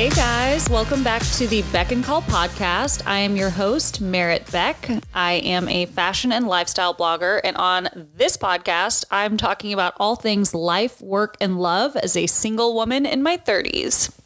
Hey guys, welcome back to the Beck and Call podcast. I am your host, Merritt Beck. I am a fashion and lifestyle blogger, and on this podcast, I'm talking about all things life, work, and love as a single woman in my 30s.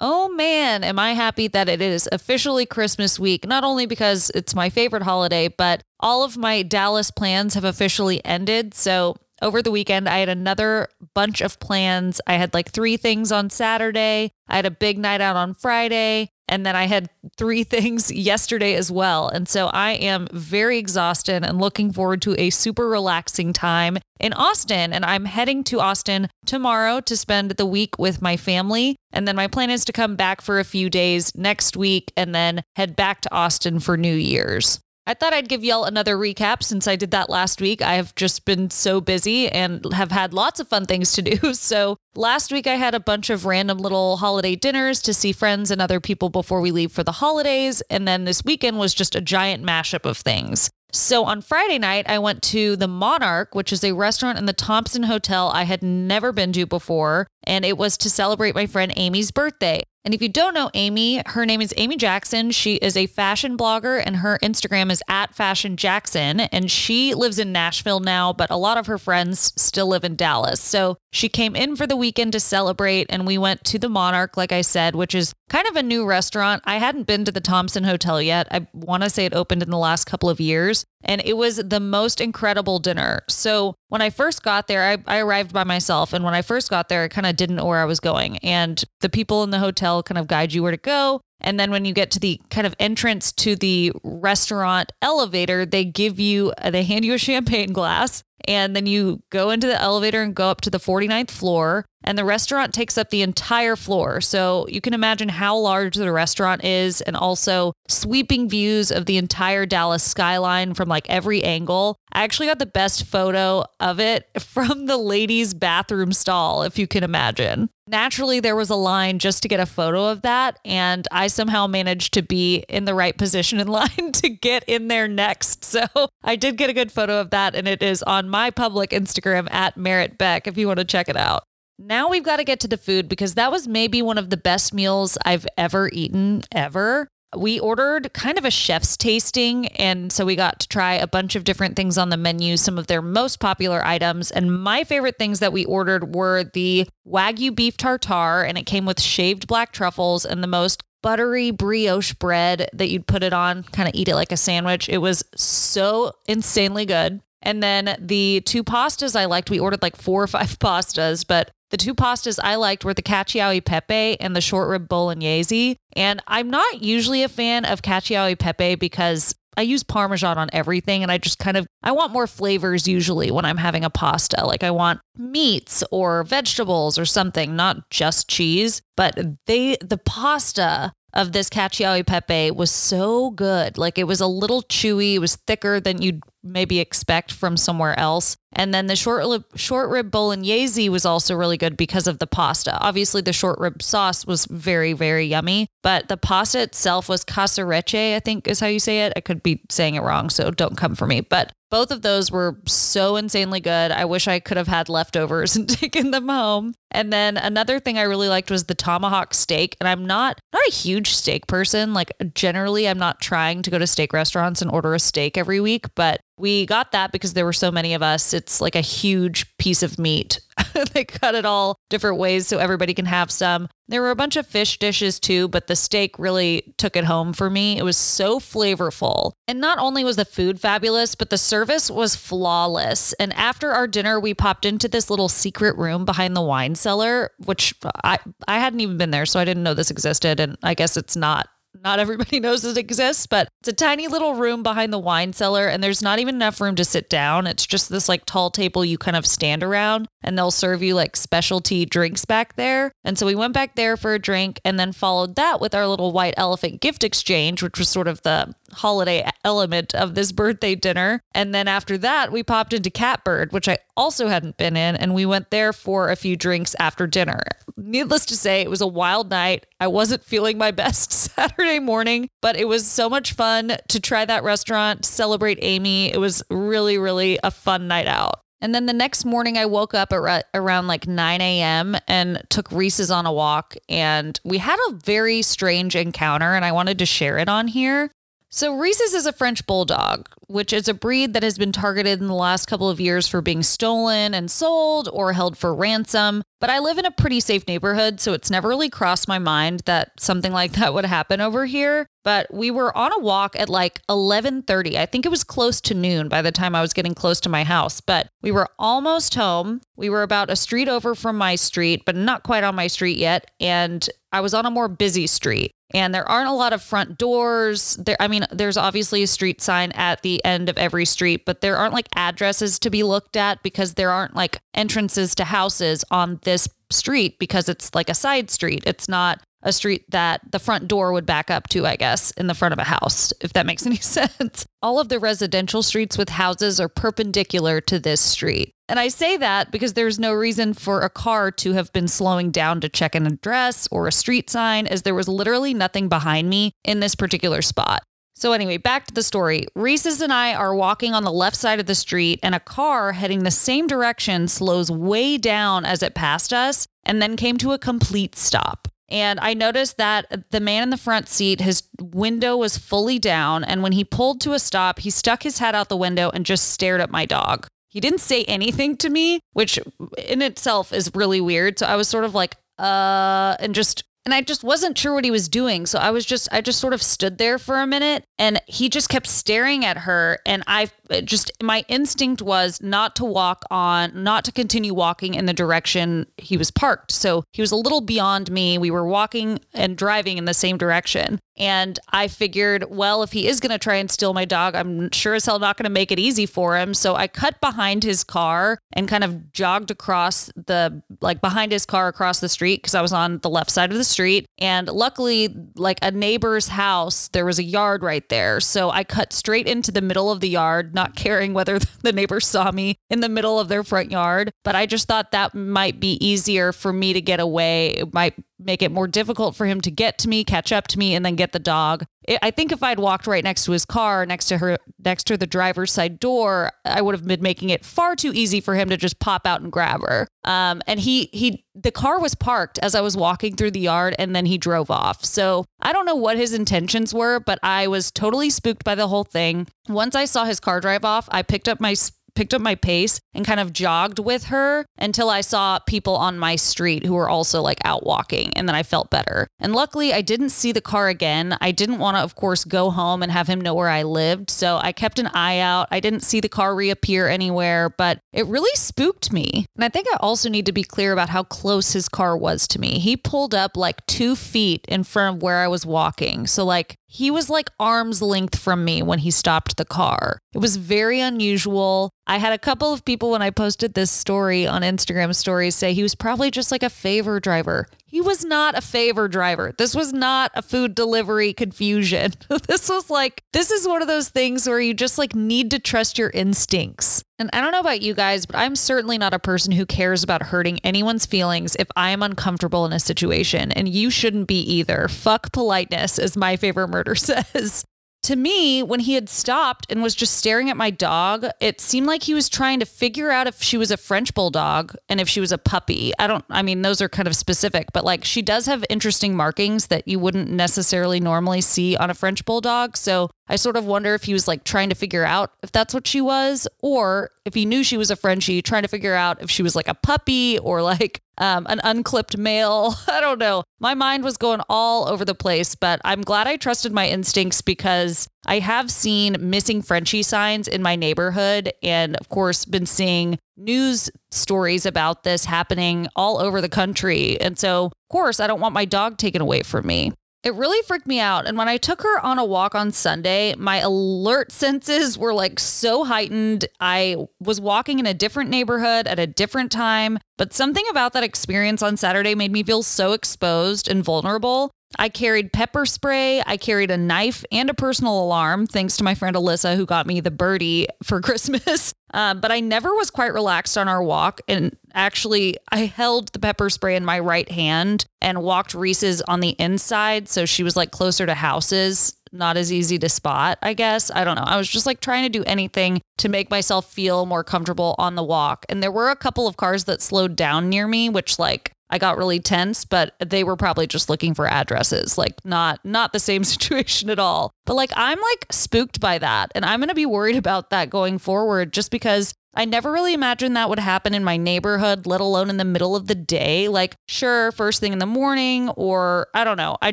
Oh man, am I happy that it is officially Christmas week, not only because it's my favorite holiday, but all of my Dallas plans have officially ended. So over the weekend, I had another bunch of plans. I had like three things on Saturday, I had a big night out on Friday, and then I had three things yesterday as well. And so I am very exhausted and looking forward to a super relaxing time in Austin. And I'm heading to Austin tomorrow to spend the week with my family. And then my plan is to come back for a few days next week and then head back to Austin for New Year's. I thought I'd give y'all another recap since I did that last week. I have just been so busy and have had lots of fun things to do. So, last week I had a bunch of random little holiday dinners to see friends and other people before we leave for the holidays. And then this weekend was just a giant mashup of things. So on Friday night, I went to the Monarch, which is a restaurant in the Thompson Hotel I had never been to before. And it was to celebrate my friend Amy's birthday. And if you don't know Amy, her name is Amy Jackson. She is a fashion blogger and her Instagram is at Fashion Jackson. And she lives in Nashville now, but a lot of her friends still live in Dallas. So she came in for the weekend to celebrate and we went to the Monarch, like I said, which is kind of a new restaurant. I hadn't been to the Thompson Hotel yet. I want to say it opened in the last couple of years and it was the most incredible dinner. So when I first got there, I, I arrived by myself. And when I first got there, I kind of didn't know where I was going. And the people in the hotel kind of guide you where to go. And then when you get to the kind of entrance to the restaurant elevator, they give you, they hand you a champagne glass. And then you go into the elevator and go up to the 49th floor and the restaurant takes up the entire floor. So you can imagine how large the restaurant is and also sweeping views of the entire Dallas skyline from like every angle. I actually got the best photo of it from the ladies' bathroom stall, if you can imagine. Naturally, there was a line just to get a photo of that, and I somehow managed to be in the right position in line to get in there next. So I did get a good photo of that, and it is on my public Instagram at Merritt Beck if you want to check it out. Now we've got to get to the food because that was maybe one of the best meals I've ever eaten, ever. We ordered kind of a chef's tasting. And so we got to try a bunch of different things on the menu, some of their most popular items. And my favorite things that we ordered were the Wagyu beef tartare, and it came with shaved black truffles and the most buttery brioche bread that you'd put it on, kind of eat it like a sandwich. It was so insanely good. And then the two pastas I liked, we ordered like four or five pastas, but the two pastas I liked were the cacio e pepe and the short rib bolognese. And I'm not usually a fan of cacio e pepe because I use parmesan on everything and I just kind of I want more flavors usually when I'm having a pasta. Like I want meats or vegetables or something, not just cheese, but they the pasta of this cacio pepe was so good. Like it was a little chewy, it was thicker than you'd maybe expect from somewhere else. And then the short rib, short rib bolognese was also really good because of the pasta. Obviously, the short rib sauce was very, very yummy, but the pasta itself was casarecce, I think is how you say it. I could be saying it wrong, so don't come for me. But both of those were so insanely good. I wish I could have had leftovers and taken them home. And then another thing I really liked was the tomahawk steak. And I'm not not a huge steak person. Like generally I'm not trying to go to steak restaurants and order a steak every week, but we got that because there were so many of us. It's like a huge piece of meat. they cut it all different ways so everybody can have some. There were a bunch of fish dishes too, but the steak really took it home for me. It was so flavorful. And not only was the food fabulous, but the service was flawless. And after our dinner, we popped into this little secret room behind the wine cellar, which I, I hadn't even been there, so I didn't know this existed. And I guess it's not not everybody knows it exists, but it's a tiny little room behind the wine cellar, and there's not even enough room to sit down. It's just this like tall table you kind of stand around, and they'll serve you like specialty drinks back there. And so we went back there for a drink and then followed that with our little white elephant gift exchange, which was sort of the holiday element of this birthday dinner. And then after that, we popped into Catbird, which I also hadn't been in, and we went there for a few drinks after dinner. Needless to say, it was a wild night. I wasn't feeling my best Saturday morning, but it was so much fun to try that restaurant, celebrate Amy. It was really, really a fun night out. And then the next morning, I woke up at around like 9 a.m. and took Reese's on a walk. And we had a very strange encounter, and I wanted to share it on here. So, Reese's is a French bulldog, which is a breed that has been targeted in the last couple of years for being stolen and sold or held for ransom. But I live in a pretty safe neighborhood, so it's never really crossed my mind that something like that would happen over here. But we were on a walk at like 11:30. I think it was close to noon by the time I was getting close to my house, but we were almost home. We were about a street over from my street, but not quite on my street yet, and I was on a more busy street and there aren't a lot of front doors there i mean there's obviously a street sign at the end of every street but there aren't like addresses to be looked at because there aren't like entrances to houses on this street because it's like a side street it's not a street that the front door would back up to, I guess, in the front of a house, if that makes any sense. All of the residential streets with houses are perpendicular to this street. And I say that because there's no reason for a car to have been slowing down to check an address or a street sign, as there was literally nothing behind me in this particular spot. So, anyway, back to the story. Reese's and I are walking on the left side of the street, and a car heading the same direction slows way down as it passed us and then came to a complete stop. And I noticed that the man in the front seat, his window was fully down. And when he pulled to a stop, he stuck his head out the window and just stared at my dog. He didn't say anything to me, which in itself is really weird. So I was sort of like, uh, and just and I just wasn't sure what he was doing. So I was just, I just sort of stood there for a minute and he just kept staring at her. And I just, my instinct was not to walk on, not to continue walking in the direction he was parked. So he was a little beyond me. We were walking and driving in the same direction. And I figured, well, if he is going to try and steal my dog, I'm sure as hell not going to make it easy for him. So I cut behind his car and kind of jogged across the, like behind his car across the street because I was on the left side of the street. And luckily, like a neighbor's house, there was a yard right there. So I cut straight into the middle of the yard, not caring whether the neighbor saw me in the middle of their front yard. But I just thought that might be easier for me to get away. It might make it more difficult for him to get to me, catch up to me, and then get the dog. I think if I'd walked right next to his car, next to her, next to the driver's side door, I would have been making it far too easy for him to just pop out and grab her. Um, and he he the car was parked as I was walking through the yard, and then he drove off. So I don't know what his intentions were, but I was totally spooked by the whole thing. Once I saw his car drive off, I picked up my picked up my pace and kind of jogged with her until I saw people on my street who were also like out walking. And then I felt better. And luckily, I didn't see the car again. I didn't want to, of course, go home and have him know where I lived. So I kept an eye out. I didn't see the car reappear anywhere, but it really spooked me. And I think I also need to be clear about how close his car was to me. He pulled up like two feet in front of where I was walking. So, like, he was like arm's length from me when he stopped the car. It was very unusual. I had a couple of people when I posted this story on Instagram stories say he was probably just like a favor driver. He was not a favor driver. This was not a food delivery confusion. this was like, this is one of those things where you just like need to trust your instincts. And I don't know about you guys, but I'm certainly not a person who cares about hurting anyone's feelings if I am uncomfortable in a situation, and you shouldn't be either. Fuck politeness, as my favorite murder says to me, when he had stopped and was just staring at my dog, it seemed like he was trying to figure out if she was a French bulldog and if she was a puppy. I don't, I mean, those are kind of specific, but like she does have interesting markings that you wouldn't necessarily normally see on a French bulldog. So I sort of wonder if he was like trying to figure out if that's what she was, or if he knew she was a Frenchie, trying to figure out if she was like a puppy or like um, an unclipped male. I don't know. My mind was going all over the place, but I'm glad I trusted my instincts because I have seen missing Frenchie signs in my neighborhood and, of course, been seeing news stories about this happening all over the country. And so, of course, I don't want my dog taken away from me. It really freaked me out. And when I took her on a walk on Sunday, my alert senses were like so heightened. I was walking in a different neighborhood at a different time, but something about that experience on Saturday made me feel so exposed and vulnerable. I carried pepper spray, I carried a knife and a personal alarm, thanks to my friend Alyssa, who got me the birdie for Christmas. Uh, but I never was quite relaxed on our walk. And actually, I held the pepper spray in my right hand and walked Reese's on the inside. So she was like closer to houses not as easy to spot, I guess. I don't know. I was just like trying to do anything to make myself feel more comfortable on the walk. And there were a couple of cars that slowed down near me, which like I got really tense, but they were probably just looking for addresses, like not not the same situation at all. But like I'm like spooked by that and I'm going to be worried about that going forward just because I never really imagined that would happen in my neighborhood, let alone in the middle of the day. Like sure, first thing in the morning or I don't know. I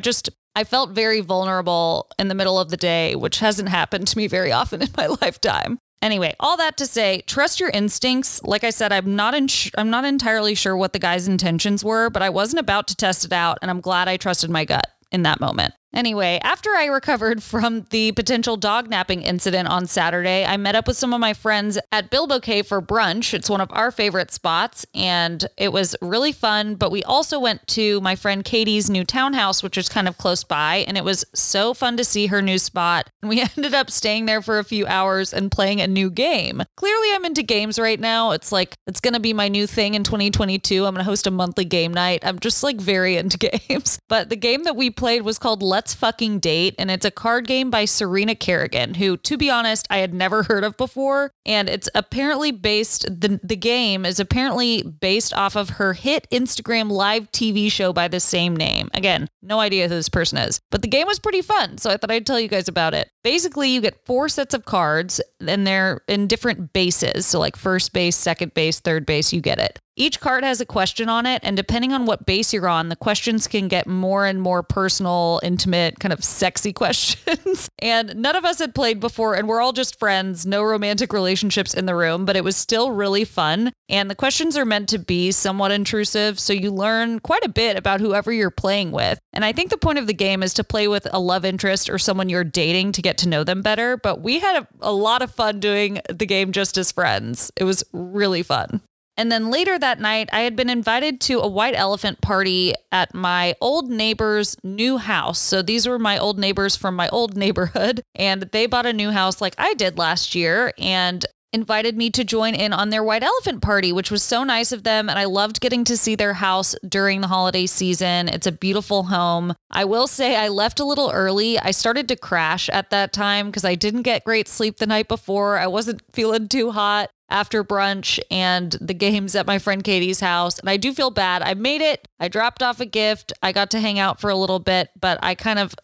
just I felt very vulnerable in the middle of the day, which hasn't happened to me very often in my lifetime. Anyway, all that to say, trust your instincts. Like I said, I'm not in I'm not entirely sure what the guy's intentions were, but I wasn't about to test it out and I'm glad I trusted my gut in that moment. Anyway, after I recovered from the potential dog napping incident on Saturday, I met up with some of my friends at Bilbo Cave for brunch. It's one of our favorite spots, and it was really fun. But we also went to my friend Katie's new townhouse, which is kind of close by, and it was so fun to see her new spot. And we ended up staying there for a few hours and playing a new game. Clearly, I'm into games right now. It's like, it's going to be my new thing in 2022. I'm going to host a monthly game night. I'm just like very into games. But the game that we played was called Let's Fucking Date, and it's a card game by Serena Kerrigan, who, to be honest, I had never heard of before. And it's apparently based, the, the game is apparently based off of her hit Instagram live TV show by the same name. Again, no idea who this person is, but the game was pretty fun. So I thought I'd tell you guys about it. Basically, you get four sets of cards, and they're in different bases. So, like first base, second base, third base, you get it. Each card has a question on it, and depending on what base you're on, the questions can get more and more personal, intimate, kind of sexy questions. and none of us had played before, and we're all just friends, no romantic relationships in the room, but it was still really fun. And the questions are meant to be somewhat intrusive, so you learn quite a bit about whoever you're playing with. And I think the point of the game is to play with a love interest or someone you're dating to get to know them better. But we had a, a lot of fun doing the game just as friends. It was really fun. And then later that night, I had been invited to a white elephant party at my old neighbor's new house. So these were my old neighbors from my old neighborhood, and they bought a new house like I did last year. And invited me to join in on their white elephant party, which was so nice of them. And I loved getting to see their house during the holiday season. It's a beautiful home. I will say I left a little early. I started to crash at that time because I didn't get great sleep the night before. I wasn't feeling too hot after brunch and the games at my friend Katie's house. And I do feel bad. I made it. I dropped off a gift. I got to hang out for a little bit, but I kind of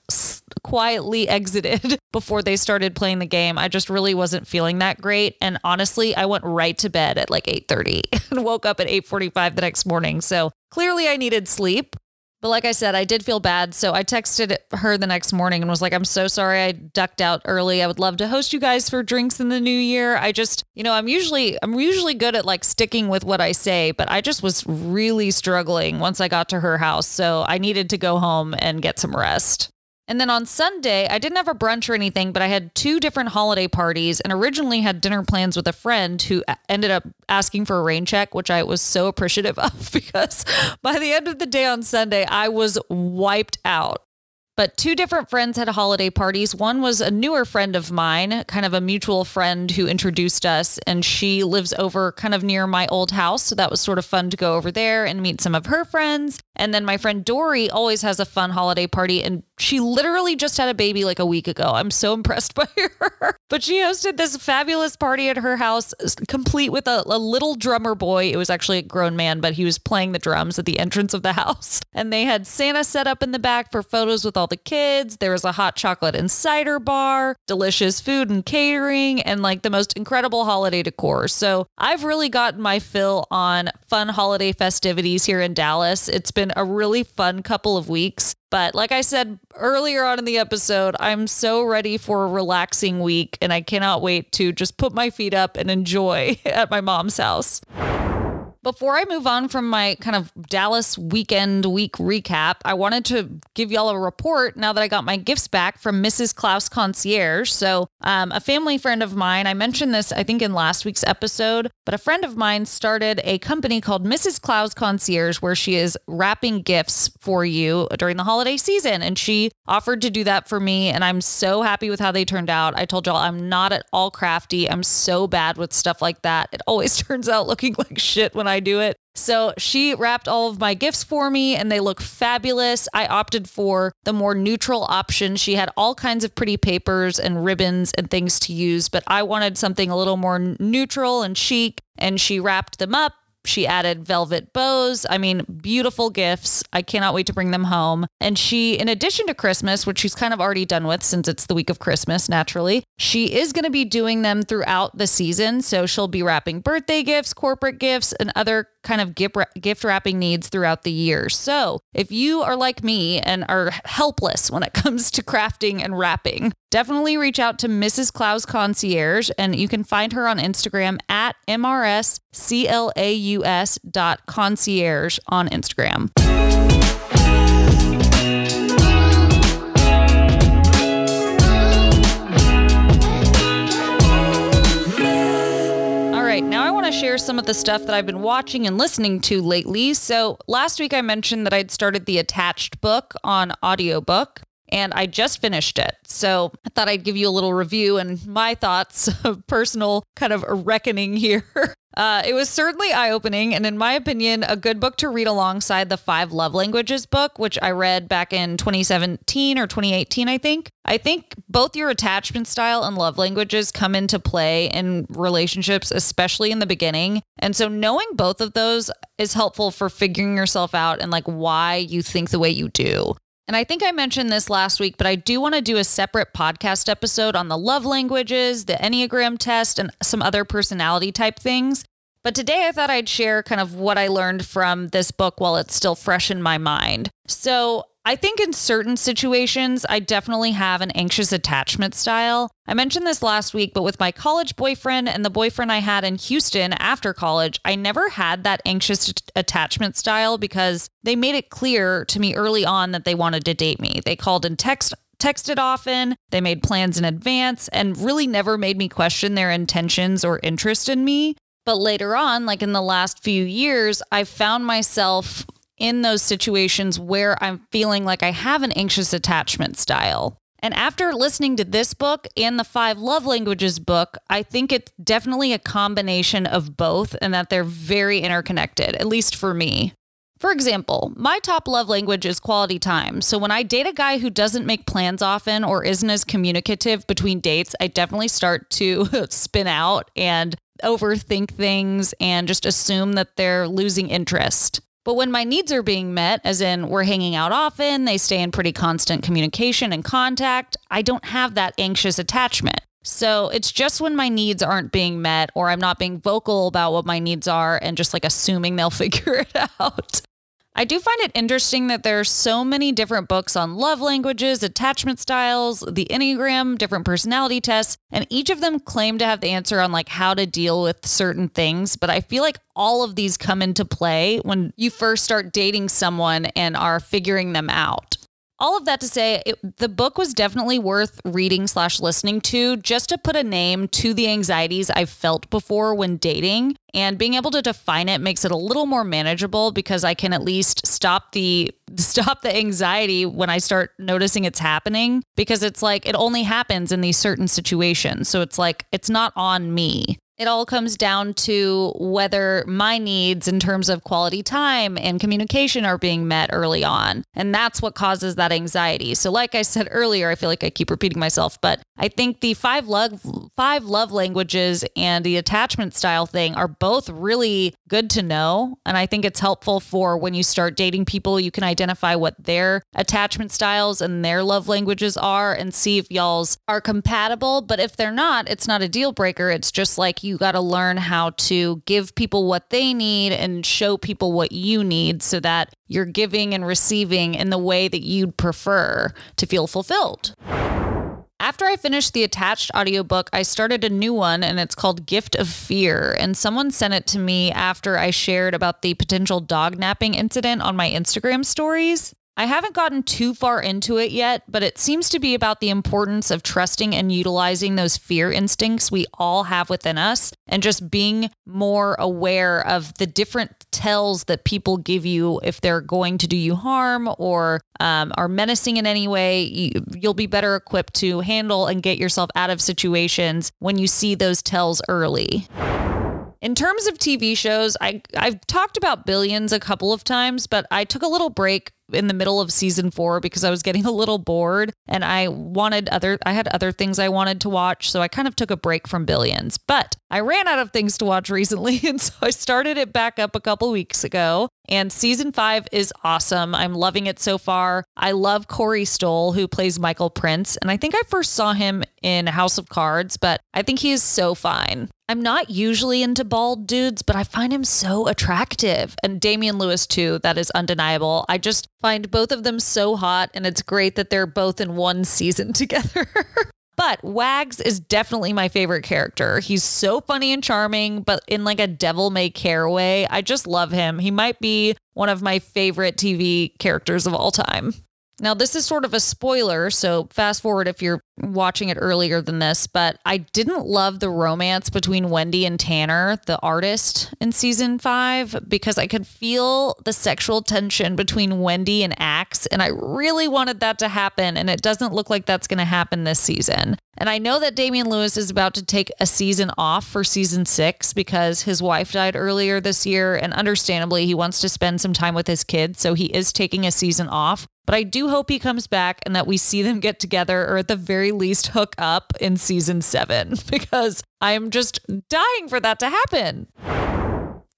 quietly exited before they started playing the game. I just really wasn't feeling that great. And honestly, I went right to bed at like 8:30 and woke up at 8:45 the next morning. So clearly I needed sleep. But like I said, I did feel bad. So I texted her the next morning and was like, I'm so sorry I ducked out early. I would love to host you guys for drinks in the new year. I just, you know, I'm usually I'm usually good at like sticking with what I say, but I just was really struggling once I got to her house. So I needed to go home and get some rest. And then on Sunday, I didn't have a brunch or anything, but I had two different holiday parties and originally had dinner plans with a friend who ended up asking for a rain check, which I was so appreciative of because by the end of the day on Sunday, I was wiped out. But two different friends had holiday parties. One was a newer friend of mine, kind of a mutual friend who introduced us, and she lives over kind of near my old house. So that was sort of fun to go over there and meet some of her friends. And then my friend Dory always has a fun holiday party, and she literally just had a baby like a week ago. I'm so impressed by her. but she hosted this fabulous party at her house, complete with a, a, little drummer boy. It was actually a grown man, but he was playing the drums at the entrance of the house. And they had Santa set up in the back for photos with all the kids. There was a hot chocolate and cider bar, delicious food and catering, and like the most incredible holiday decor. So I've really gotten my fill on fun holiday festivities here in Dallas. It's been a really fun couple of weeks. But like I said earlier on in the episode, I'm so ready for a relaxing week and I cannot wait to just put my feet up and enjoy at my mom's house. Before I move on from my kind of Dallas weekend week recap, I wanted to give y'all a report now that I got my gifts back from Mrs. Claus Concierge. So, um, a family friend of mine, I mentioned this, I think, in last week's episode, but a friend of mine started a company called Mrs. Claus Concierge where she is wrapping gifts for you during the holiday season. And she offered to do that for me. And I'm so happy with how they turned out. I told y'all I'm not at all crafty. I'm so bad with stuff like that. It always turns out looking like shit when I I do it. So she wrapped all of my gifts for me and they look fabulous. I opted for the more neutral option. She had all kinds of pretty papers and ribbons and things to use, but I wanted something a little more neutral and chic. And she wrapped them up she added velvet bows. I mean, beautiful gifts. I cannot wait to bring them home. And she, in addition to Christmas, which she's kind of already done with since it's the week of Christmas, naturally, she is going to be doing them throughout the season. So she'll be wrapping birthday gifts, corporate gifts, and other kind of gift wrapping needs throughout the year. So if you are like me and are helpless when it comes to crafting and wrapping, definitely reach out to Mrs. Claus Concierge and you can find her on Instagram at MRSCLAUS dot concierge on Instagram. Share some of the stuff that I've been watching and listening to lately. So, last week I mentioned that I'd started the attached book on audiobook and I just finished it. So I thought I'd give you a little review and my thoughts of personal kind of reckoning here. Uh, it was certainly eye opening, and in my opinion, a good book to read alongside the Five Love Languages book, which I read back in 2017 or 2018, I think. I think both your attachment style and love languages come into play in relationships, especially in the beginning. And so knowing both of those is helpful for figuring yourself out and like why you think the way you do. And I think I mentioned this last week, but I do want to do a separate podcast episode on the love languages, the Enneagram test, and some other personality type things. But today I thought I'd share kind of what I learned from this book while it's still fresh in my mind. So I think in certain situations, I definitely have an anxious attachment style. I mentioned this last week, but with my college boyfriend and the boyfriend I had in Houston after college, I never had that anxious attachment style because they made it clear to me early on that they wanted to date me. They called and text texted often, they made plans in advance, and really never made me question their intentions or interest in me. But later on, like in the last few years, I found myself in those situations where I'm feeling like I have an anxious attachment style. And after listening to this book and the Five Love Languages book, I think it's definitely a combination of both and that they're very interconnected, at least for me. For example, my top love language is quality time. So when I date a guy who doesn't make plans often or isn't as communicative between dates, I definitely start to spin out and overthink things and just assume that they're losing interest. But when my needs are being met, as in we're hanging out often, they stay in pretty constant communication and contact, I don't have that anxious attachment. So it's just when my needs aren't being met or I'm not being vocal about what my needs are and just like assuming they'll figure it out. I do find it interesting that there are so many different books on love languages, attachment styles, the Enneagram, different personality tests, and each of them claim to have the answer on like how to deal with certain things, but I feel like all of these come into play when you first start dating someone and are figuring them out all of that to say it, the book was definitely worth reading slash listening to just to put a name to the anxieties i've felt before when dating. And being able to define it makes it a little more manageable because i can at least stop the stop the anxiety when i start noticing it's happening because it's like it only happens in these certain situations. So it's like it's not on me it all comes down to whether my needs in terms of quality time and communication are being met early on. And that's what causes that anxiety. So like I said earlier, I feel like I keep repeating myself, but I think the five love five love languages and the attachment style thing are both really good to know, and I think it's helpful for when you start dating people, you can identify what their attachment styles and their love languages are and see if y'all's are compatible, but if they're not, it's not a deal breaker. It's just like you got to learn how to give people what they need and show people what you need so that you're giving and receiving in the way that you'd prefer to feel fulfilled. After I finished the attached audiobook, I started a new one and it's called Gift of Fear. And someone sent it to me after I shared about the potential dog napping incident on my Instagram stories. I haven't gotten too far into it yet, but it seems to be about the importance of trusting and utilizing those fear instincts we all have within us and just being more aware of the different tells that people give you if they're going to do you harm or um, are menacing in any way. You, you'll be better equipped to handle and get yourself out of situations when you see those tells early. In terms of TV shows, I I've talked about Billions a couple of times, but I took a little break in the middle of season 4 because I was getting a little bored and I wanted other I had other things I wanted to watch, so I kind of took a break from Billions. But I ran out of things to watch recently and so I started it back up a couple weeks ago. And season five is awesome. I'm loving it so far. I love Corey Stoll, who plays Michael Prince. And I think I first saw him in House of Cards, but I think he is so fine. I'm not usually into bald dudes, but I find him so attractive. And Damian Lewis, too, that is undeniable. I just find both of them so hot, and it's great that they're both in one season together. But Wags is definitely my favorite character. He's so funny and charming, but in like a devil may care way. I just love him. He might be one of my favorite TV characters of all time. Now, this is sort of a spoiler, so fast forward if you're watching it earlier than this, but I didn't love the romance between Wendy and Tanner, the artist, in season five, because I could feel the sexual tension between Wendy and Axe, and I really wanted that to happen, and it doesn't look like that's going to happen this season. And I know that Damian Lewis is about to take a season off for season six because his wife died earlier this year. And understandably, he wants to spend some time with his kids. So he is taking a season off. But I do hope he comes back and that we see them get together or at the very least hook up in season seven because I'm just dying for that to happen.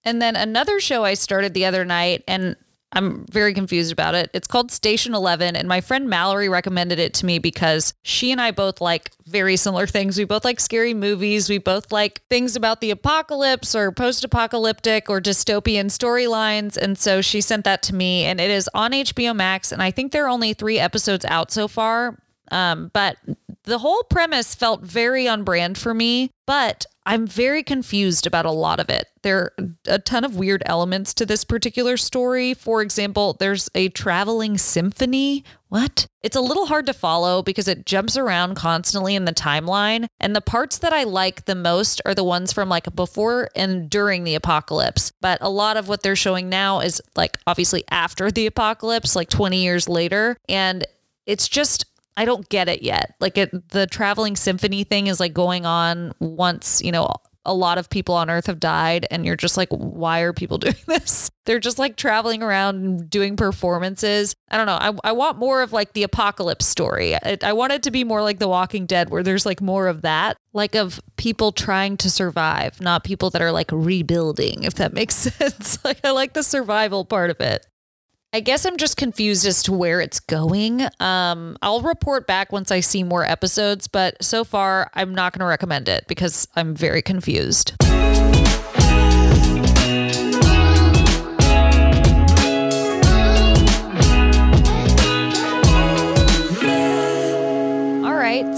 And then another show I started the other night, and I'm very confused about it. It's called Station 11, and my friend Mallory recommended it to me because she and I both like very similar things. We both like scary movies. We both like things about the apocalypse or post apocalyptic or dystopian storylines. And so she sent that to me, and it is on HBO Max. And I think there are only three episodes out so far. Um, but the whole premise felt very on brand for me, but I'm very confused about a lot of it. There are a ton of weird elements to this particular story. For example, there's a traveling symphony. What? It's a little hard to follow because it jumps around constantly in the timeline. And the parts that I like the most are the ones from like before and during the apocalypse. But a lot of what they're showing now is like obviously after the apocalypse, like 20 years later. And it's just I don't get it yet. Like it, the traveling symphony thing is like going on once, you know, a lot of people on earth have died and you're just like why are people doing this? They're just like traveling around doing performances. I don't know. I, I want more of like the apocalypse story. I, I want it to be more like the walking dead where there's like more of that like of people trying to survive not people that are like rebuilding if that makes sense. Like i like the survival part of it I guess I'm just confused as to where it's going. Um, I'll report back once I see more episodes, but so far I'm not going to recommend it because I'm very confused.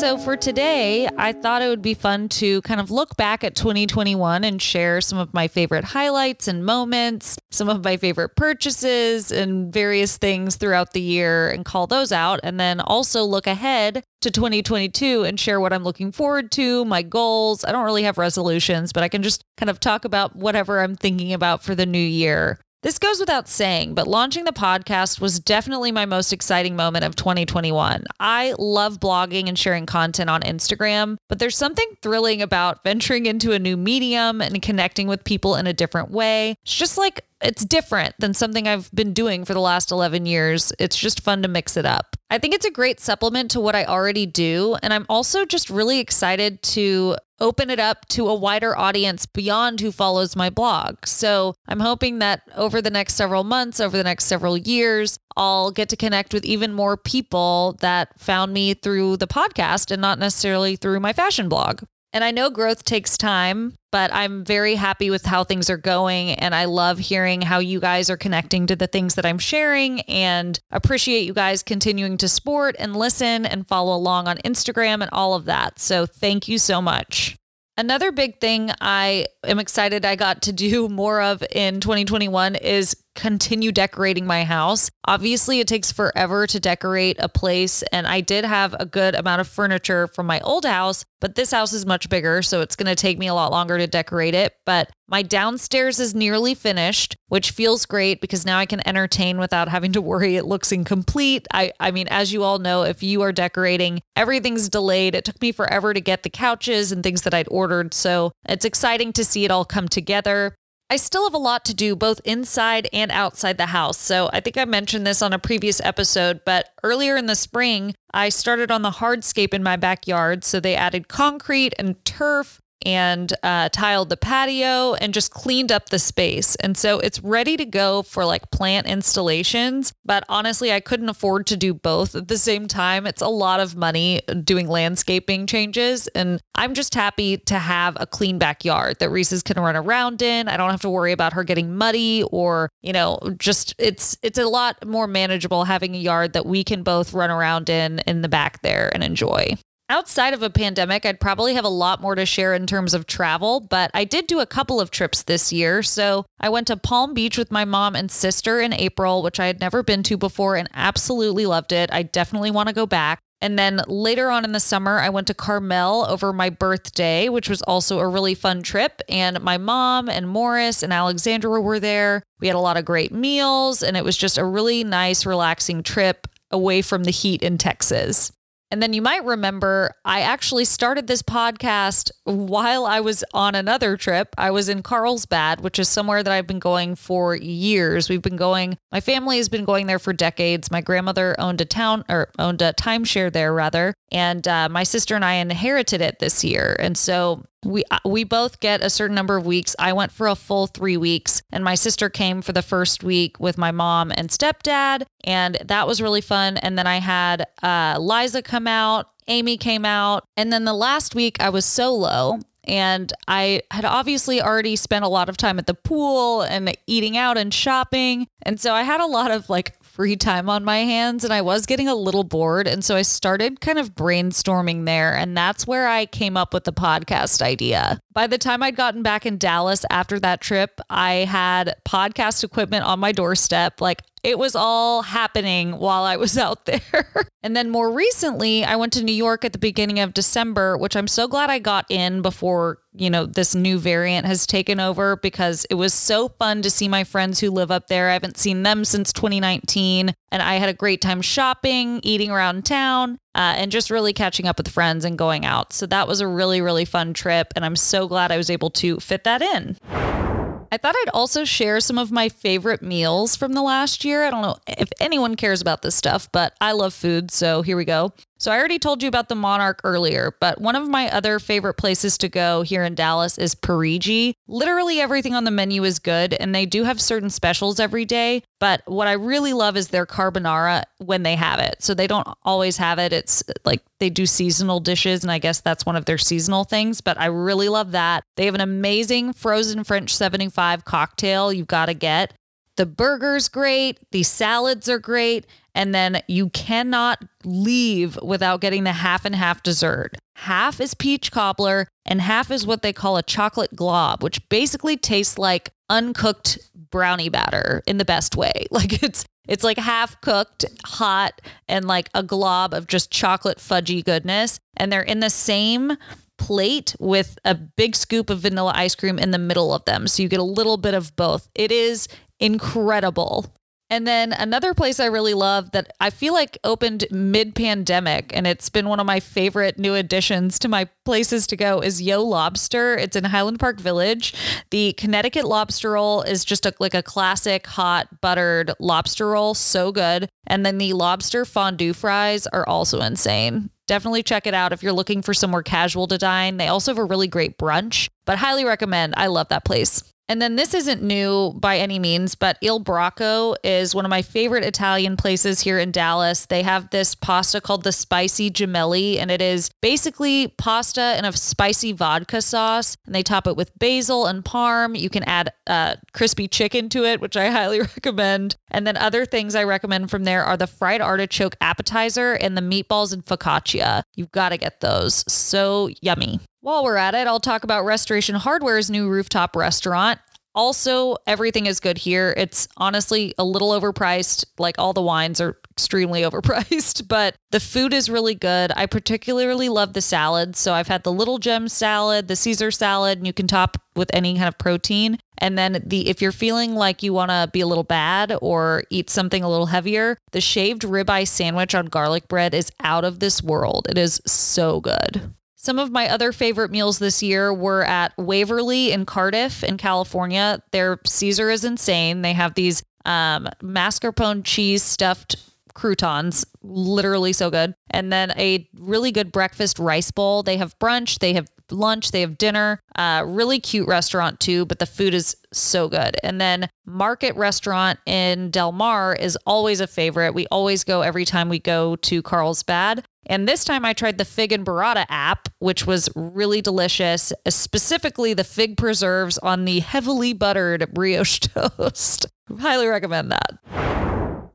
Right. So for today, I thought it would be fun to kind of look back at 2021 and share some of my favorite highlights and moments, some of my favorite purchases, and various things throughout the year and call those out. And then also look ahead to 2022 and share what I'm looking forward to, my goals. I don't really have resolutions, but I can just kind of talk about whatever I'm thinking about for the new year. This goes without saying, but launching the podcast was definitely my most exciting moment of 2021. I love blogging and sharing content on Instagram, but there's something thrilling about venturing into a new medium and connecting with people in a different way. It's just like it's different than something I've been doing for the last 11 years. It's just fun to mix it up. I think it's a great supplement to what I already do. And I'm also just really excited to open it up to a wider audience beyond who follows my blog. So I'm hoping that over the next several months, over the next several years, I'll get to connect with even more people that found me through the podcast and not necessarily through my fashion blog. And I know growth takes time, but I'm very happy with how things are going. And I love hearing how you guys are connecting to the things that I'm sharing and appreciate you guys continuing to support and listen and follow along on Instagram and all of that. So thank you so much. Another big thing I am excited I got to do more of in 2021 is continue decorating my house. Obviously, it takes forever to decorate a place, and I did have a good amount of furniture from my old house, but this house is much bigger, so it's going to take me a lot longer to decorate it. But my downstairs is nearly finished, which feels great because now I can entertain without having to worry it looks incomplete. I I mean, as you all know, if you are decorating, everything's delayed. It took me forever to get the couches and things that I'd ordered, so it's exciting to see it all come together. I still have a lot to do both inside and outside the house. So I think I mentioned this on a previous episode, but earlier in the spring, I started on the hardscape in my backyard. So they added concrete and turf and uh, tiled the patio and just cleaned up the space. And so it's ready to go for like plant installations. But honestly, I couldn't afford to do both at the same time. It's a lot of money doing landscaping changes. And I'm just happy to have a clean backyard that Reese's can run around in. I don't have to worry about her getting muddy or, you know, just it's it's a lot more manageable having a yard that we can both run around in in the back there and enjoy. Outside of a pandemic, I'd probably have a lot more to share in terms of travel, but I did do a couple of trips this year. So I went to Palm Beach with my mom and sister in April, which I had never been to before and absolutely loved it. I definitely want to go back. And then later on in the summer, I went to Carmel over my birthday, which was also a really fun trip. And my mom and Morris and Alexandra were there. We had a lot of great meals, and it was just a really nice, relaxing trip away from the heat in Texas. And then you might remember I actually started this podcast while I was on another trip. I was in Carlsbad, which is somewhere that I've been going for years. We've been going, my family has been going there for decades. My grandmother owned a town or owned a timeshare there, rather. And uh, my sister and I inherited it this year. And so we uh, we both get a certain number of weeks. I went for a full 3 weeks and my sister came for the first week with my mom and stepdad and that was really fun and then I had uh, Liza come out, Amy came out, and then the last week I was solo and I had obviously already spent a lot of time at the pool and eating out and shopping. And so I had a lot of like free time on my hands and I was getting a little bored. And so I started kind of brainstorming there. And that's where I came up with the podcast idea. By the time I'd gotten back in Dallas after that trip, I had podcast equipment on my doorstep. Like it was all happening while I was out there. and then more recently, I went to New York at the beginning of December, which I'm so glad I got in before, you know, this new variant has taken over because it was so fun to see my friends who live up there. I haven't seen them since 2019. And I had a great time shopping, eating around town, uh, and just really catching up with friends and going out. So that was a really, really fun trip. And I'm so glad I was able to fit that in. I thought I'd also share some of my favorite meals from the last year. I don't know if anyone cares about this stuff, but I love food. So here we go. So I already told you about the Monarch earlier, but one of my other favorite places to go here in Dallas is Parigi. Literally everything on the menu is good, and they do have certain specials every day. But what I really love is their carbonara when they have it. So they don't always have it. It's like they do seasonal dishes, and I guess that's one of their seasonal things. But I really love that. They have an amazing frozen French 75 cocktail you've got to get. The burger's great, the salads are great, and then you cannot leave without getting the half and half dessert. Half is peach cobbler, and half is what they call a chocolate glob, which basically tastes like uncooked brownie batter in the best way. Like it's it's like half cooked, hot, and like a glob of just chocolate fudgy goodness. And they're in the same plate with a big scoop of vanilla ice cream in the middle of them. So you get a little bit of both. It is incredible. And then another place I really love that I feel like opened mid pandemic, and it's been one of my favorite new additions to my places to go, is Yo Lobster. It's in Highland Park Village. The Connecticut lobster roll is just a, like a classic hot buttered lobster roll. So good. And then the lobster fondue fries are also insane. Definitely check it out if you're looking for somewhere casual to dine. They also have a really great brunch, but highly recommend. I love that place. And then this isn't new by any means, but Il Bracco is one of my favorite Italian places here in Dallas. They have this pasta called the spicy gemelli, and it is basically pasta in a spicy vodka sauce. And they top it with basil and parm. You can add uh, crispy chicken to it, which I highly recommend. And then other things I recommend from there are the fried artichoke appetizer and the meatballs and focaccia. You've got to get those. So yummy. While we're at it, I'll talk about Restoration Hardware's new rooftop restaurant. Also, everything is good here. It's honestly a little overpriced. Like all the wines are extremely overpriced, but the food is really good. I particularly love the salads. So I've had the little gem salad, the Caesar salad, and you can top with any kind of protein. And then the if you're feeling like you want to be a little bad or eat something a little heavier, the shaved ribeye sandwich on garlic bread is out of this world. It is so good. Some of my other favorite meals this year were at Waverly in Cardiff in California. Their Caesar is insane. They have these um, mascarpone cheese stuffed croutons, literally so good. And then a really good breakfast rice bowl. They have brunch, they have lunch, they have dinner. Uh, really cute restaurant too, but the food is so good. And then Market Restaurant in Del Mar is always a favorite. We always go every time we go to Carlsbad. And this time I tried the Fig and Burrata app, which was really delicious, specifically the fig preserves on the heavily buttered brioche toast. Highly recommend that.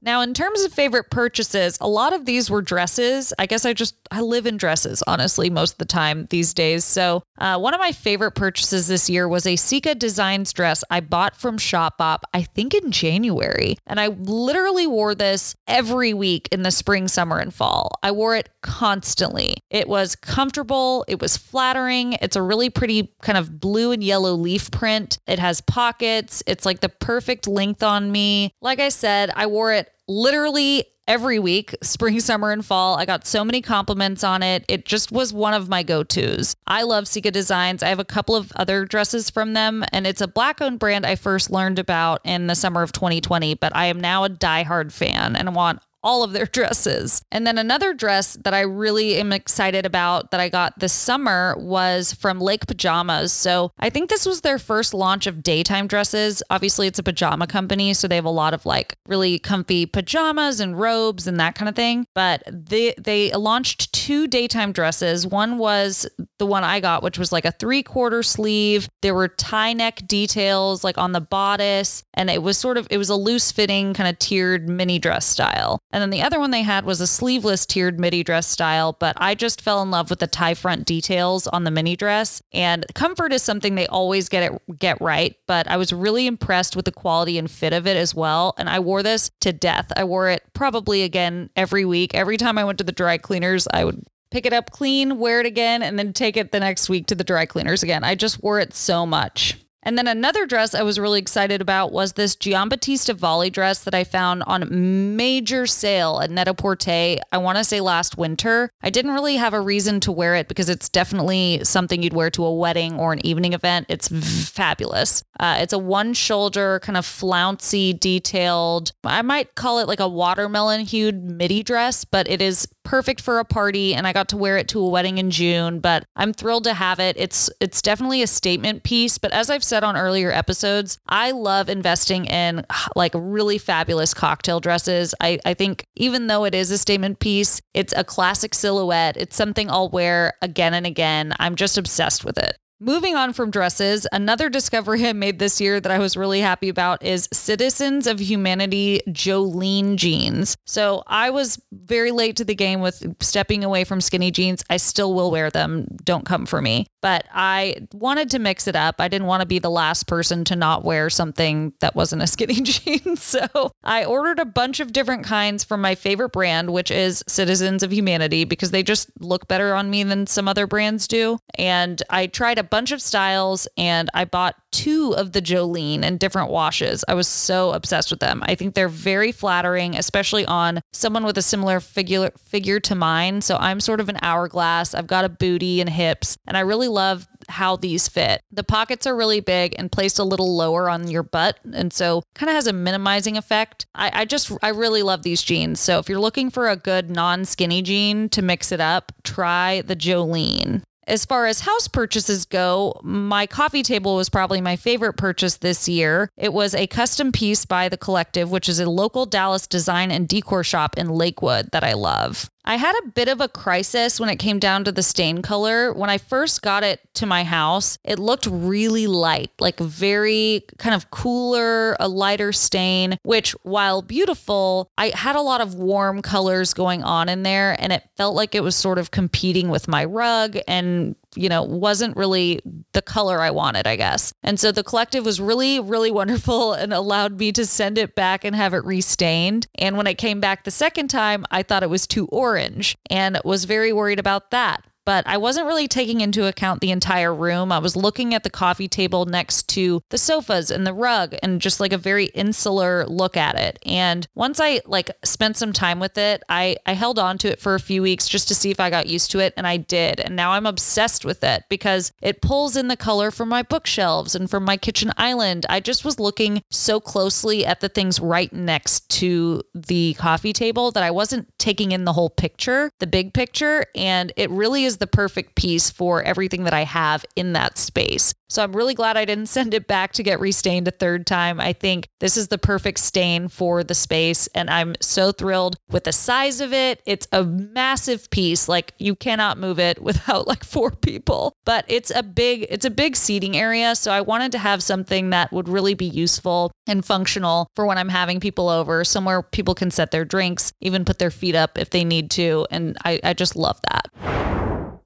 Now, in terms of favorite purchases, a lot of these were dresses. I guess I just I live in dresses, honestly, most of the time these days. So, uh, one of my favorite purchases this year was a Sika Designs dress I bought from Shopbop, I think in January, and I literally wore this every week in the spring, summer, and fall. I wore it constantly. It was comfortable. It was flattering. It's a really pretty kind of blue and yellow leaf print. It has pockets. It's like the perfect length on me. Like I said, I wore it literally every week, spring, summer, and fall. I got so many compliments on it. It just was one of my go tos. I love Sika Designs. I have a couple of other dresses from them, and it's a black owned brand I first learned about in the summer of 2020, but I am now a diehard fan and want all of their dresses. And then another dress that I really am excited about that I got this summer was from Lake Pajamas. So I think this was their first launch of daytime dresses. Obviously, it's a pajama company, so they have a lot of like really comfy pajamas and robes and that kind of thing. But they they launched two daytime dresses. One was the one I got, which was like a three quarter sleeve. There were tie neck details like on the bodice, and it was sort of it was a loose fitting kind of tiered mini dress style. And then the other one they had was a sleeveless tiered midi dress style, but I just fell in love with the tie front details on the mini dress. And comfort is something they always get it get right, but I was really impressed with the quality and fit of it as well. And I wore this to death. I wore it probably again every week. Every time I went to the dry cleaners, I would pick it up clean, wear it again, and then take it the next week to the dry cleaners again. I just wore it so much. And then another dress I was really excited about was this Giambattista Valli dress that I found on major sale at Net-a-Porter. I want to say last winter. I didn't really have a reason to wear it because it's definitely something you'd wear to a wedding or an evening event. It's fabulous. Uh, it's a one shoulder, kind of flouncy, detailed, I might call it like a watermelon hued midi dress, but it is perfect for a party and I got to wear it to a wedding in June, but I'm thrilled to have it. It's it's definitely a statement piece, but as I've said on earlier episodes, I love investing in like really fabulous cocktail dresses. I I think even though it is a statement piece, it's a classic silhouette. It's something I'll wear again and again. I'm just obsessed with it. Moving on from dresses, another discovery I made this year that I was really happy about is Citizens of Humanity Jolene jeans. So I was very late to the game with stepping away from skinny jeans. I still will wear them. Don't come for me. But I wanted to mix it up. I didn't want to be the last person to not wear something that wasn't a skinny jean. So I ordered a bunch of different kinds from my favorite brand, which is Citizens of Humanity, because they just look better on me than some other brands do. And I tried a bunch of styles and I bought two of the Jolene in different washes. I was so obsessed with them. I think they're very flattering, especially on someone with a similar figure figure to mine. So I'm sort of an hourglass. I've got a booty and hips, and I really love how these fit. The pockets are really big and placed a little lower on your butt, and so kind of has a minimizing effect. I, I just I really love these jeans. So if you're looking for a good non-skinny jean to mix it up, try the Jolene. As far as house purchases go, my coffee table was probably my favorite purchase this year. It was a custom piece by The Collective, which is a local Dallas design and decor shop in Lakewood that I love. I had a bit of a crisis when it came down to the stain color. When I first got it to my house, it looked really light, like very kind of cooler, a lighter stain, which while beautiful, I had a lot of warm colors going on in there and it felt like it was sort of competing with my rug and you know, wasn't really the color I wanted, I guess. And so the collective was really, really wonderful and allowed me to send it back and have it restained. And when it came back the second time, I thought it was too orange and was very worried about that but I wasn't really taking into account the entire room. I was looking at the coffee table next to the sofas and the rug and just like a very insular look at it. And once I like spent some time with it, I I held on to it for a few weeks just to see if I got used to it and I did. And now I'm obsessed with it because it pulls in the color from my bookshelves and from my kitchen island. I just was looking so closely at the things right next to the coffee table that I wasn't taking in the whole picture, the big picture, and it really is is the perfect piece for everything that I have in that space. So I'm really glad I didn't send it back to get restained a third time. I think this is the perfect stain for the space. And I'm so thrilled with the size of it. It's a massive piece. Like you cannot move it without like four people, but it's a big, it's a big seating area. So I wanted to have something that would really be useful and functional for when I'm having people over, somewhere people can set their drinks, even put their feet up if they need to. And I, I just love that.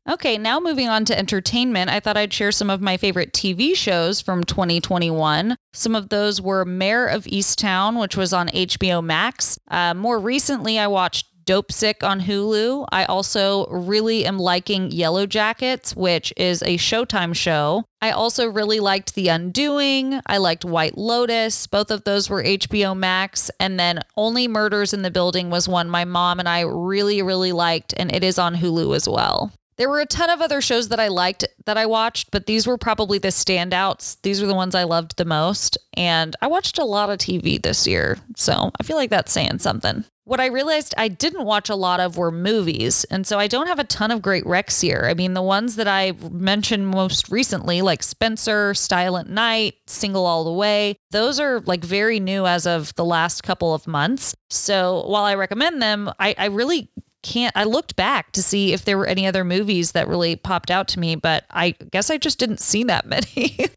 Okay, now moving on to entertainment, I thought I'd share some of my favorite TV shows from 2021. Some of those were Mare of Easttown, which was on HBO Max. Uh, more recently, I watched Dopesick on Hulu. I also really am liking Yellowjackets, which is a Showtime show. I also really liked The Undoing. I liked White Lotus. Both of those were HBO Max. And then Only Murders in the Building was one my mom and I really, really liked, and it is on Hulu as well. There were a ton of other shows that I liked that I watched, but these were probably the standouts. These were the ones I loved the most. And I watched a lot of TV this year. So I feel like that's saying something. What I realized I didn't watch a lot of were movies. And so I don't have a ton of great recs here. I mean, the ones that I mentioned most recently, like Spencer, Silent Night, Single All the Way, those are like very new as of the last couple of months. So while I recommend them, I, I really can't I looked back to see if there were any other movies that really popped out to me, but I guess I just didn't see that many.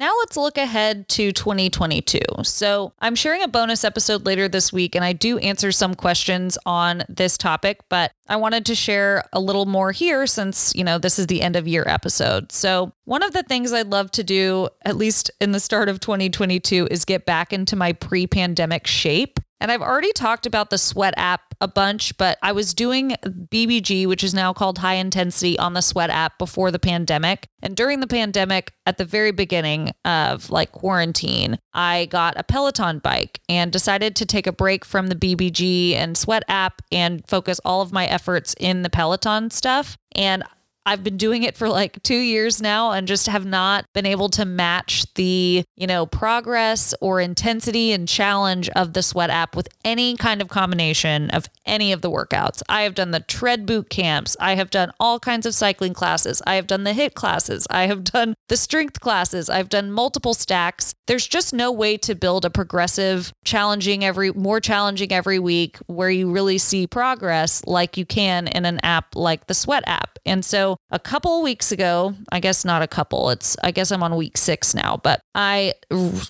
Now let's look ahead to 2022. So, I'm sharing a bonus episode later this week, and I do answer some questions on this topic, but I wanted to share a little more here since, you know, this is the end of year episode. So, one of the things I'd love to do, at least in the start of 2022, is get back into my pre pandemic shape. And I've already talked about the Sweat app a bunch, but I was doing BBG, which is now called high intensity on the Sweat app before the pandemic. And during the pandemic, at the very beginning of like quarantine, I got a Peloton bike and decided to take a break from the BBG and Sweat app and focus all of my efforts in the Peloton stuff. And I've been doing it for like two years now and just have not been able to match the, you know, progress or intensity and challenge of the sweat app with any kind of combination of any of the workouts. I have done the tread boot camps. I have done all kinds of cycling classes. I have done the HIIT classes. I have done the strength classes. I've done multiple stacks. There's just no way to build a progressive, challenging every, more challenging every week where you really see progress like you can in an app like the sweat app. And so a couple weeks ago, I guess not a couple, it's, I guess I'm on week six now, but I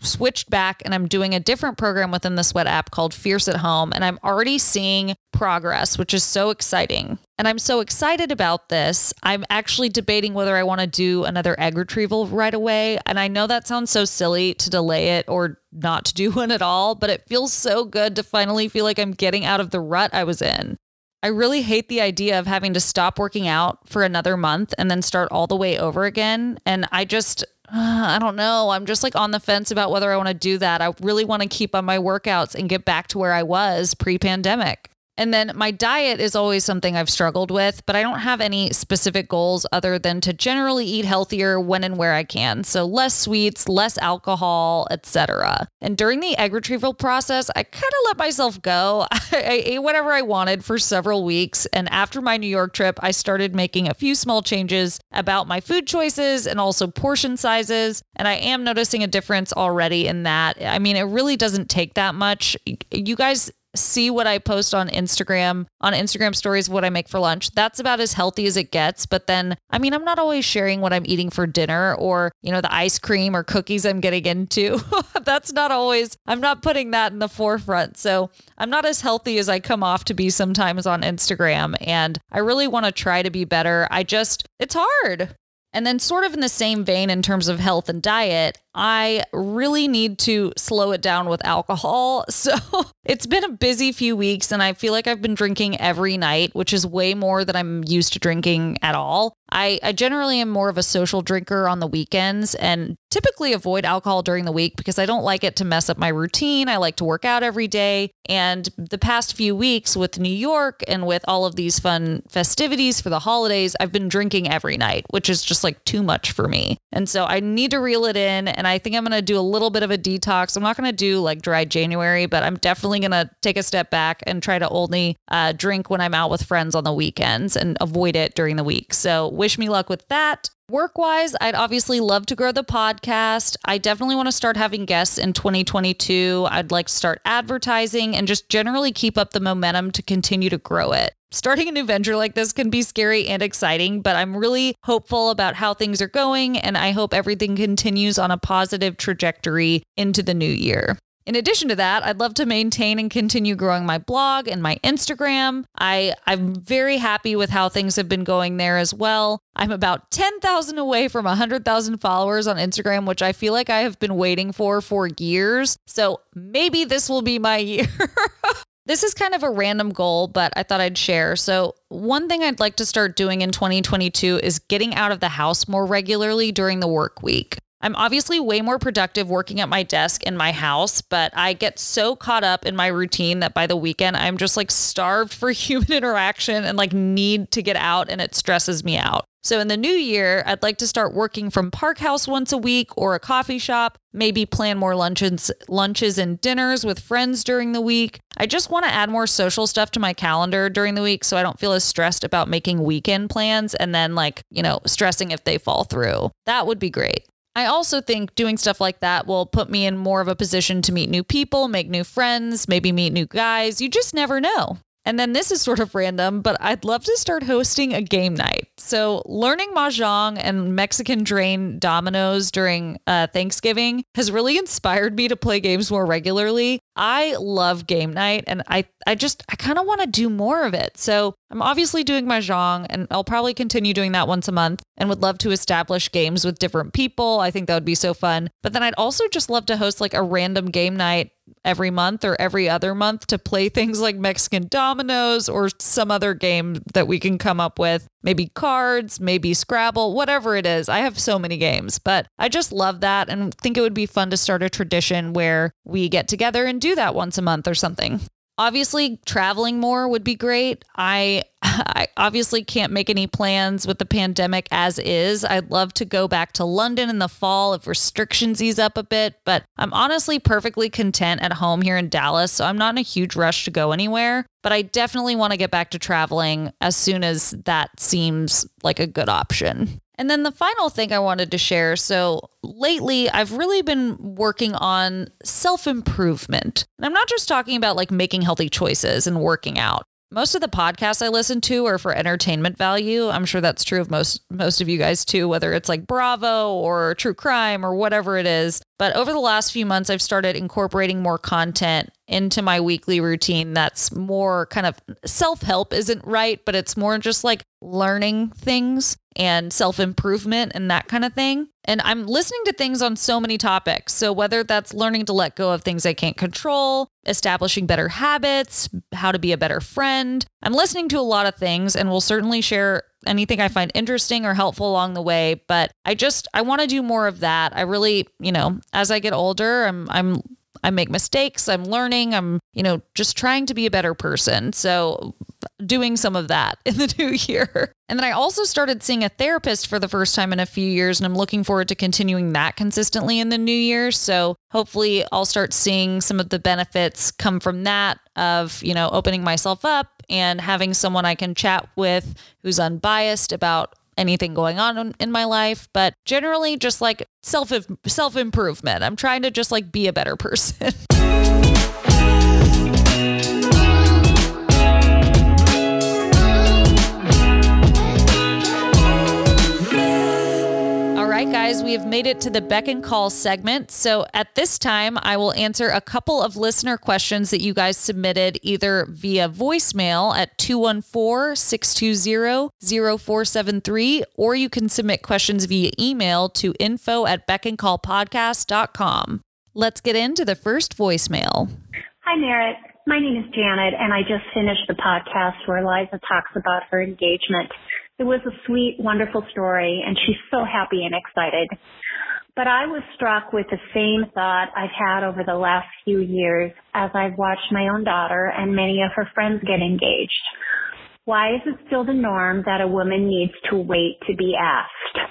switched back and I'm doing a different program within the Sweat app called Fierce at Home. And I'm already seeing progress, which is so exciting. And I'm so excited about this. I'm actually debating whether I want to do another egg retrieval right away. And I know that sounds so silly to delay it or not to do one at all, but it feels so good to finally feel like I'm getting out of the rut I was in. I really hate the idea of having to stop working out for another month and then start all the way over again. And I just, uh, I don't know. I'm just like on the fence about whether I want to do that. I really want to keep on my workouts and get back to where I was pre pandemic. And then my diet is always something I've struggled with, but I don't have any specific goals other than to generally eat healthier when and where I can. So less sweets, less alcohol, etc. And during the egg retrieval process, I kind of let myself go. I ate whatever I wanted for several weeks, and after my New York trip, I started making a few small changes about my food choices and also portion sizes, and I am noticing a difference already in that. I mean, it really doesn't take that much. You guys see what I post on Instagram, on Instagram stories, what I make for lunch. That's about as healthy as it gets. But then, I mean, I'm not always sharing what I'm eating for dinner or, you know, the ice cream or cookies I'm getting into. That's not always, I'm not putting that in the forefront. So I'm not as healthy as I come off to be sometimes on Instagram. And I really want to try to be better. I just, it's hard. And then, sort of in the same vein, in terms of health and diet, I really need to slow it down with alcohol. So it's been a busy few weeks, and I feel like I've been drinking every night, which is way more than I'm used to drinking at all. I, I generally am more of a social drinker on the weekends and typically avoid alcohol during the week because I don't like it to mess up my routine. I like to work out every day. And the past few weeks with New York and with all of these fun festivities for the holidays, I've been drinking every night, which is just like too much for me. And so I need to reel it in. And I think I'm going to do a little bit of a detox. I'm not going to do like dry January, but I'm definitely going to take a step back and try to only uh, drink when I'm out with friends on the weekends and avoid it during the week. So wish me luck with that. Work wise, I'd obviously love to grow the podcast. I definitely want to start having guests in 2022. I'd like to start advertising and just generally keep up the momentum to continue to grow it. Starting a new venture like this can be scary and exciting, but I'm really hopeful about how things are going, and I hope everything continues on a positive trajectory into the new year. In addition to that, I'd love to maintain and continue growing my blog and my Instagram. I, I'm very happy with how things have been going there as well. I'm about 10,000 away from 100,000 followers on Instagram, which I feel like I have been waiting for for years. So maybe this will be my year. This is kind of a random goal, but I thought I'd share. So, one thing I'd like to start doing in 2022 is getting out of the house more regularly during the work week. I'm obviously way more productive working at my desk in my house, but I get so caught up in my routine that by the weekend, I'm just like starved for human interaction and like need to get out, and it stresses me out. So in the new year, I'd like to start working from Park House once a week or a coffee shop, maybe plan more lunches lunches and dinners with friends during the week. I just want to add more social stuff to my calendar during the week so I don't feel as stressed about making weekend plans and then like, you know, stressing if they fall through. That would be great. I also think doing stuff like that will put me in more of a position to meet new people, make new friends, maybe meet new guys. You just never know. And then this is sort of random, but I'd love to start hosting a game night. So, learning mahjong and Mexican Train dominoes during uh, Thanksgiving has really inspired me to play games more regularly. I love game night, and I I just I kind of want to do more of it. So, I'm obviously doing mahjong, and I'll probably continue doing that once a month. And would love to establish games with different people. I think that would be so fun. But then I'd also just love to host like a random game night every month or every other month to play things like Mexican dominoes or some other game that we can come up with. Maybe cards, maybe Scrabble, whatever it is. I have so many games, but I just love that and think it would be fun to start a tradition where we get together and do that once a month or something. Obviously, traveling more would be great. I I obviously can't make any plans with the pandemic as is. I'd love to go back to London in the fall if restrictions ease up a bit, but I'm honestly perfectly content at home here in Dallas, so I'm not in a huge rush to go anywhere. But I definitely want to get back to traveling as soon as that seems like a good option. And then the final thing I wanted to share so, lately I've really been working on self improvement. And I'm not just talking about like making healthy choices and working out. Most of the podcasts I listen to are for entertainment value. I'm sure that's true of most most of you guys too, whether it's like Bravo or true crime or whatever it is. But over the last few months I've started incorporating more content into my weekly routine that's more kind of self-help isn't right, but it's more just like learning things and self improvement and that kind of thing. And I'm listening to things on so many topics. So, whether that's learning to let go of things I can't control, establishing better habits, how to be a better friend, I'm listening to a lot of things and will certainly share anything I find interesting or helpful along the way. But I just, I want to do more of that. I really, you know, as I get older, I'm, I'm, I make mistakes. I'm learning. I'm, you know, just trying to be a better person. So, doing some of that in the new year. And then I also started seeing a therapist for the first time in a few years, and I'm looking forward to continuing that consistently in the new year. So hopefully, I'll start seeing some of the benefits come from that of, you know, opening myself up and having someone I can chat with who's unbiased about anything going on in my life, but generally just like self self improvement. I'm trying to just like be a better person. made it to the beck and call segment. So at this time, I will answer a couple of listener questions that you guys submitted either via voicemail at 214 620 0473, or you can submit questions via email to info at beckandcallpodcast.com. Let's get into the first voicemail. Hi, Merritt. My name is Janet, and I just finished the podcast where Liza talks about her engagement. It was a sweet, wonderful story, and she's so happy and excited. But I was struck with the same thought I've had over the last few years as I've watched my own daughter and many of her friends get engaged. Why is it still the norm that a woman needs to wait to be asked?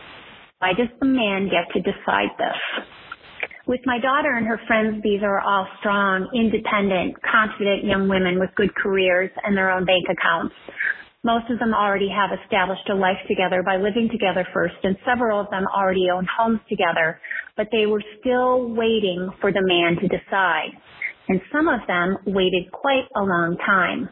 Why does the man get to decide this? With my daughter and her friends, these are all strong, independent, confident young women with good careers and their own bank accounts. Most of them already have established a life together by living together first, and several of them already own homes together, but they were still waiting for the man to decide. And some of them waited quite a long time.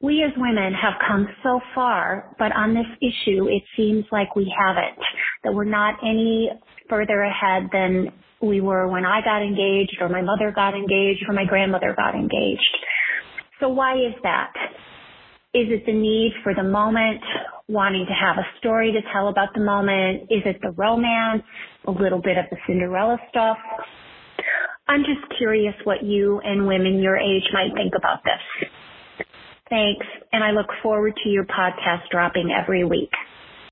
We as women have come so far, but on this issue, it seems like we haven't, that we're not any further ahead than we were when I got engaged or my mother got engaged or my grandmother got engaged. So why is that? Is it the need for the moment, wanting to have a story to tell about the moment? Is it the romance, a little bit of the Cinderella stuff? I'm just curious what you and women your age might think about this. Thanks, and I look forward to your podcast dropping every week.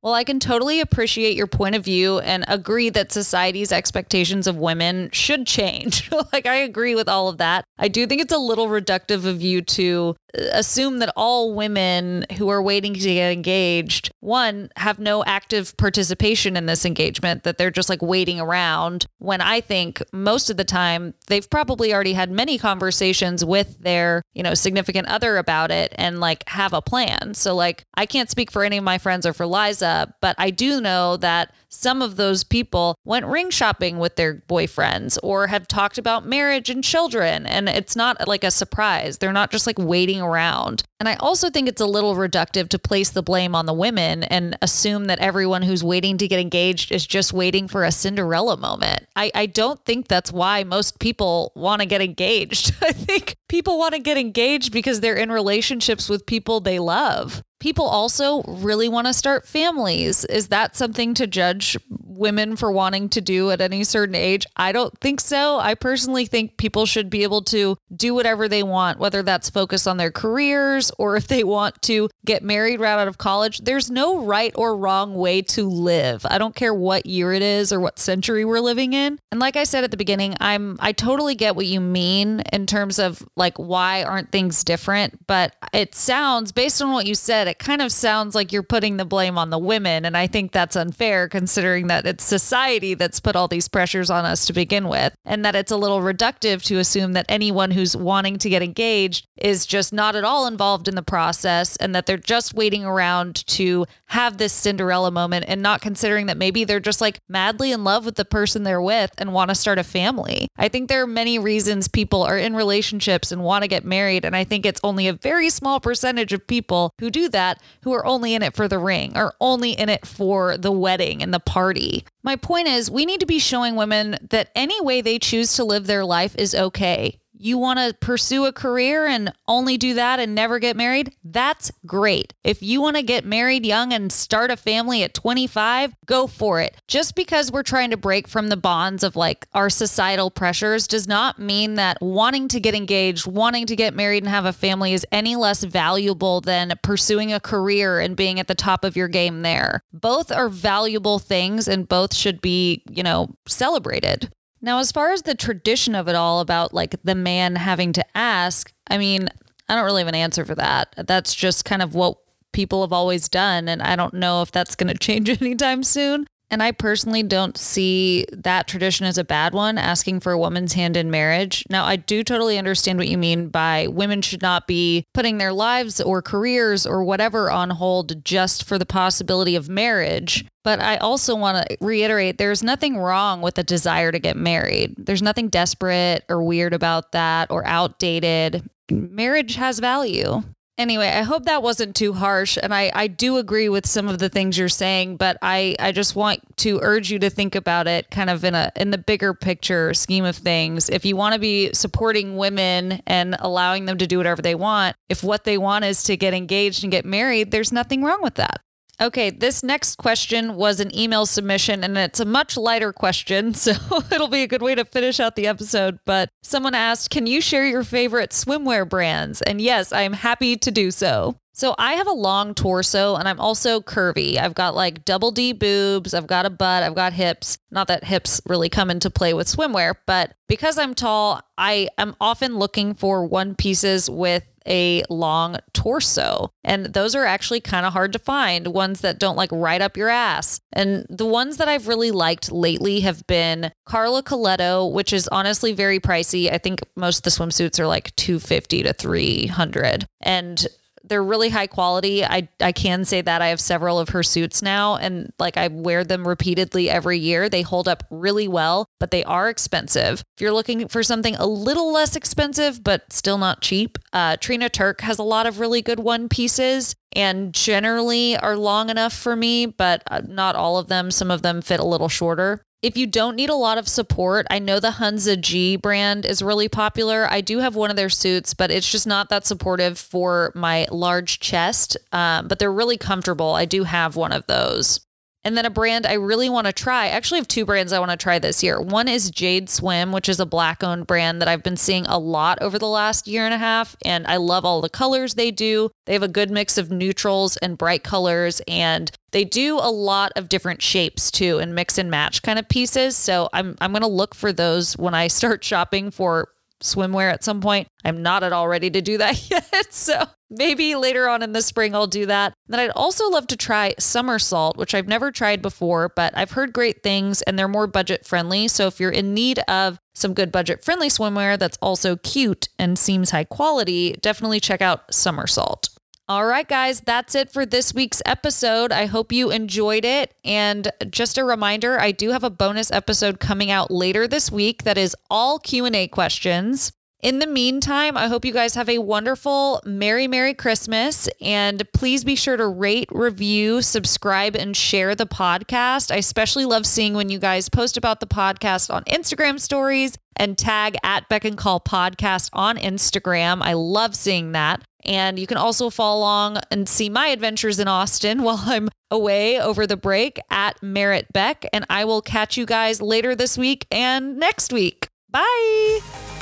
Well, I can totally appreciate your point of view and agree that society's expectations of women should change. like, I agree with all of that. I do think it's a little reductive of you to assume that all women who are waiting to get engaged, one, have no active participation in this engagement, that they're just like waiting around. When I think most of the time they've probably already had many conversations with their, you know, significant other about it and like have a plan. So, like, I can't speak for any of my friends or for Liza, but I do know that some of those people went ring shopping with their boyfriends or have talked about marriage and children. And it's not like a surprise. They're not just like waiting around. And I also think it's a little reductive to place the blame on the women and assume that everyone who's waiting to get engaged is just waiting for a Cinderella moment. I, I don't think that's why most people want to get engaged. I think people want to get engaged because they're in relationships with people they love. People also really want to start families. Is that something to judge women for wanting to do at any certain age? I don't think so. I personally think people should be able to do whatever they want, whether that's focus on their careers or if they want to get married right out of college. There's no right or wrong way to live. I don't care what year it is or what century we're living in. And like I said at the beginning, I'm I totally get what you mean in terms of like why aren't things different, but it sounds based on what you said it kind of sounds like you're putting the blame on the women. And I think that's unfair considering that it's society that's put all these pressures on us to begin with. And that it's a little reductive to assume that anyone who's wanting to get engaged is just not at all involved in the process and that they're just waiting around to have this Cinderella moment and not considering that maybe they're just like madly in love with the person they're with and want to start a family. I think there are many reasons people are in relationships and want to get married. And I think it's only a very small percentage of people who do that who are only in it for the ring or only in it for the wedding and the party. My point is, we need to be showing women that any way they choose to live their life is okay you want to pursue a career and only do that and never get married, that's great. If you want to get married young and start a family at 25, go for it. Just because we're trying to break from the bonds of like our societal pressures does not mean that wanting to get engaged, wanting to get married and have a family is any less valuable than pursuing a career and being at the top of your game there. Both are valuable things and both should be, you know, celebrated. Now, as far as the tradition of it all about like the man having to ask, I mean, I don't really have an answer for that. That's just kind of what people have always done. And I don't know if that's going to change anytime soon. And I personally don't see that tradition as a bad one, asking for a woman's hand in marriage. Now, I do totally understand what you mean by women should not be putting their lives or careers or whatever on hold just for the possibility of marriage. But I also want to reiterate there's nothing wrong with a desire to get married. There's nothing desperate or weird about that or outdated. Marriage has value. Anyway, I hope that wasn't too harsh. And I, I do agree with some of the things you're saying, but I, I just want to urge you to think about it kind of in a in the bigger picture scheme of things. If you want to be supporting women and allowing them to do whatever they want, if what they want is to get engaged and get married, there's nothing wrong with that. Okay, this next question was an email submission and it's a much lighter question, so it'll be a good way to finish out the episode. But someone asked, Can you share your favorite swimwear brands? And yes, I am happy to do so. So I have a long torso and I'm also curvy. I've got like double D boobs, I've got a butt, I've got hips. Not that hips really come into play with swimwear, but because I'm tall, I am often looking for one pieces with a long torso. And those are actually kind of hard to find, ones that don't like right up your ass. And the ones that I've really liked lately have been Karla Colletto, which is honestly very pricey. I think most of the swimsuits are like 250 to 300. And they're really high quality. I I can say that I have several of her suits now and like I wear them repeatedly every year. They hold up really well, but they are expensive. If you're looking for something a little less expensive but still not cheap, uh, Trina Turk has a lot of really good one pieces and generally are long enough for me, but uh, not all of them. Some of them fit a little shorter. If you don't need a lot of support, I know the Hunza G brand is really popular. I do have one of their suits, but it's just not that supportive for my large chest. Um, but they're really comfortable. I do have one of those. And then a brand I really want to try. I actually have two brands I want to try this year. One is Jade Swim, which is a black owned brand that I've been seeing a lot over the last year and a half. And I love all the colors they do. They have a good mix of neutrals and bright colors. And they do a lot of different shapes too and mix and match kind of pieces. So I'm, I'm going to look for those when I start shopping for swimwear at some point. I'm not at all ready to do that yet. So maybe later on in the spring I'll do that. Then I'd also love to try Summersalt, which I've never tried before, but I've heard great things and they're more budget friendly. So if you're in need of some good budget friendly swimwear that's also cute and seems high quality, definitely check out Summersalt. All right, guys, that's it for this week's episode. I hope you enjoyed it. And just a reminder, I do have a bonus episode coming out later this week that is all Q&A questions. In the meantime, I hope you guys have a wonderful Merry Merry Christmas and please be sure to rate, review, subscribe and share the podcast. I especially love seeing when you guys post about the podcast on Instagram stories and tag at Beck and Call Podcast on Instagram. I love seeing that. And you can also follow along and see my adventures in Austin while I'm away over the break at Merritt Beck. And I will catch you guys later this week and next week. Bye.